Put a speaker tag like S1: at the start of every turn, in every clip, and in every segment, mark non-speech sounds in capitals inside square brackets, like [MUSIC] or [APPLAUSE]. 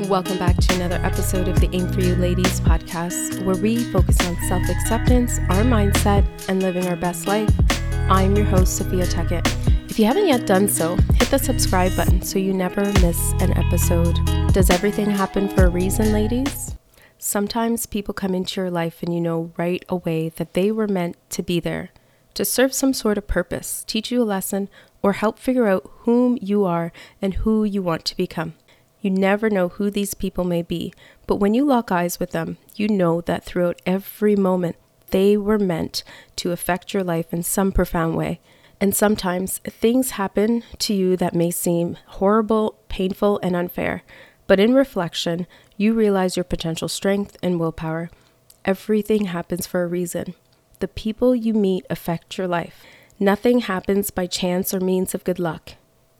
S1: Welcome back to another episode of the Aim for You Ladies podcast, where we focus on self acceptance, our mindset, and living our best life. I'm your host, Sophia Tuckett. If you haven't yet done so, hit the subscribe button so you never miss an episode. Does everything happen for a reason, ladies? Sometimes people come into your life and you know right away that they were meant to be there, to serve some sort of purpose, teach you a lesson, or help figure out whom you are and who you want to become. You never know who these people may be, but when you lock eyes with them, you know that throughout every moment, they were meant to affect your life in some profound way. And sometimes things happen to you that may seem horrible, painful, and unfair. But in reflection, you realize your potential strength and willpower. Everything happens for a reason. The people you meet affect your life. Nothing happens by chance or means of good luck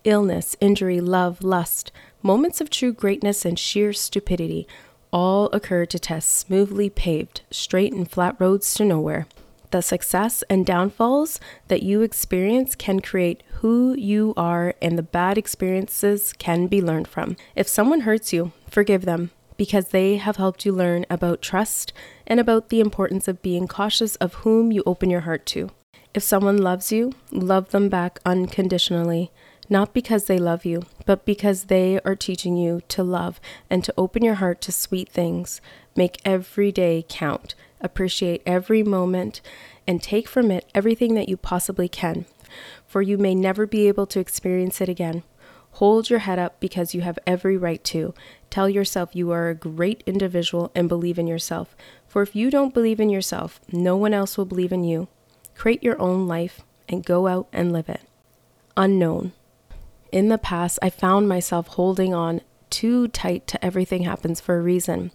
S1: illness, injury, love, lust, moments of true greatness and sheer stupidity all occur to test smoothly paved, straight and flat roads to nowhere. The success and downfalls that you experience can create who you are, and the bad experiences can be learned from. If someone hurts you, forgive them because they have helped you learn about trust and about the importance of being cautious of whom you open your heart to. If someone loves you, love them back unconditionally not because they love you, but because they are teaching you to love and to open your heart to sweet things. Make every day count, appreciate every moment, and take from it everything that you possibly can, for you may never be able to experience it again. Hold your head up because you have every right to. Tell yourself you are a great individual and believe in yourself. For if you don't believe in yourself, no one else will believe in you. Create your own life and go out and live it. Unknown in the past, I found myself holding on too tight to everything happens for a reason.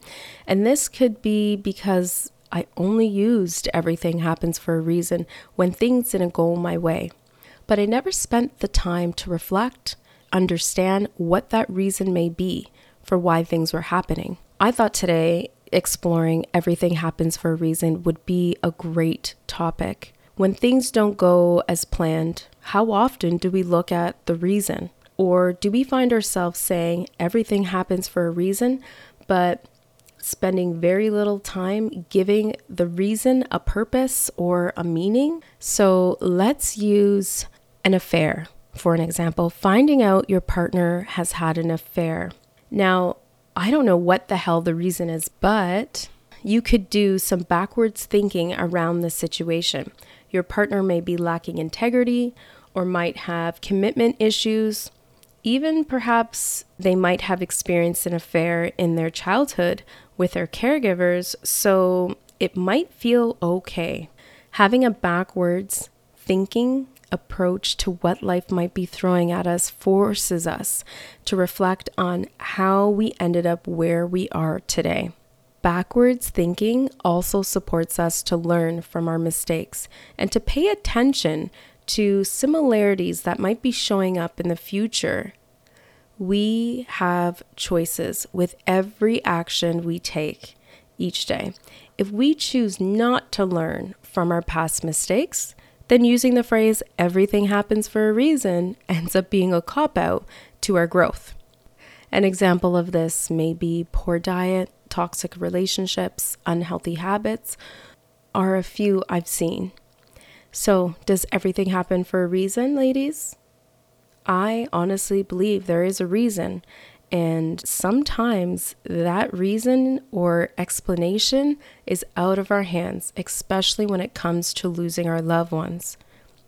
S1: And this could be because I only used everything happens for a reason when things didn't go my way. But I never spent the time to reflect, understand what that reason may be for why things were happening. I thought today exploring everything happens for a reason would be a great topic. When things don't go as planned, how often do we look at the reason? Or do we find ourselves saying everything happens for a reason, but spending very little time giving the reason a purpose or a meaning? So let's use an affair for an example. Finding out your partner has had an affair. Now, I don't know what the hell the reason is, but you could do some backwards thinking around the situation. Your partner may be lacking integrity or might have commitment issues. Even perhaps they might have experienced an affair in their childhood with their caregivers, so it might feel okay. Having a backwards thinking approach to what life might be throwing at us forces us to reflect on how we ended up where we are today. Backwards thinking also supports us to learn from our mistakes and to pay attention to similarities that might be showing up in the future. We have choices with every action we take each day. If we choose not to learn from our past mistakes, then using the phrase everything happens for a reason [LAUGHS] ends up being a cop out to our growth. An example of this may be poor diet, toxic relationships, unhealthy habits are a few I've seen. So, does everything happen for a reason, ladies? I honestly believe there is a reason. And sometimes that reason or explanation is out of our hands, especially when it comes to losing our loved ones.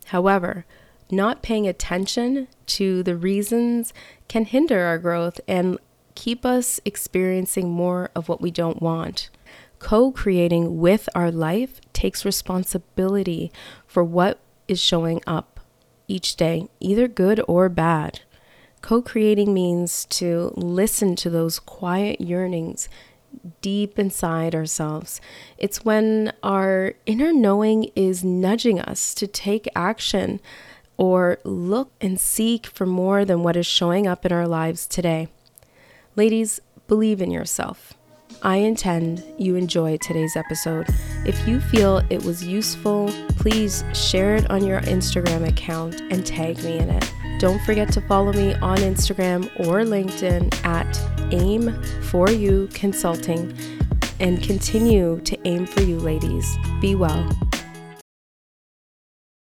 S1: However, not paying attention to the reasons can hinder our growth and keep us experiencing more of what we don't want. Co creating with our life takes responsibility for what is showing up each day, either good or bad. Co creating means to listen to those quiet yearnings deep inside ourselves. It's when our inner knowing is nudging us to take action or look and seek for more than what is showing up in our lives today. Ladies, believe in yourself. I intend you enjoy today's episode. If you feel it was useful, please share it on your Instagram account and tag me in it. Don't forget to follow me on Instagram or LinkedIn at aim for you consulting and continue to aim for you ladies. Be well.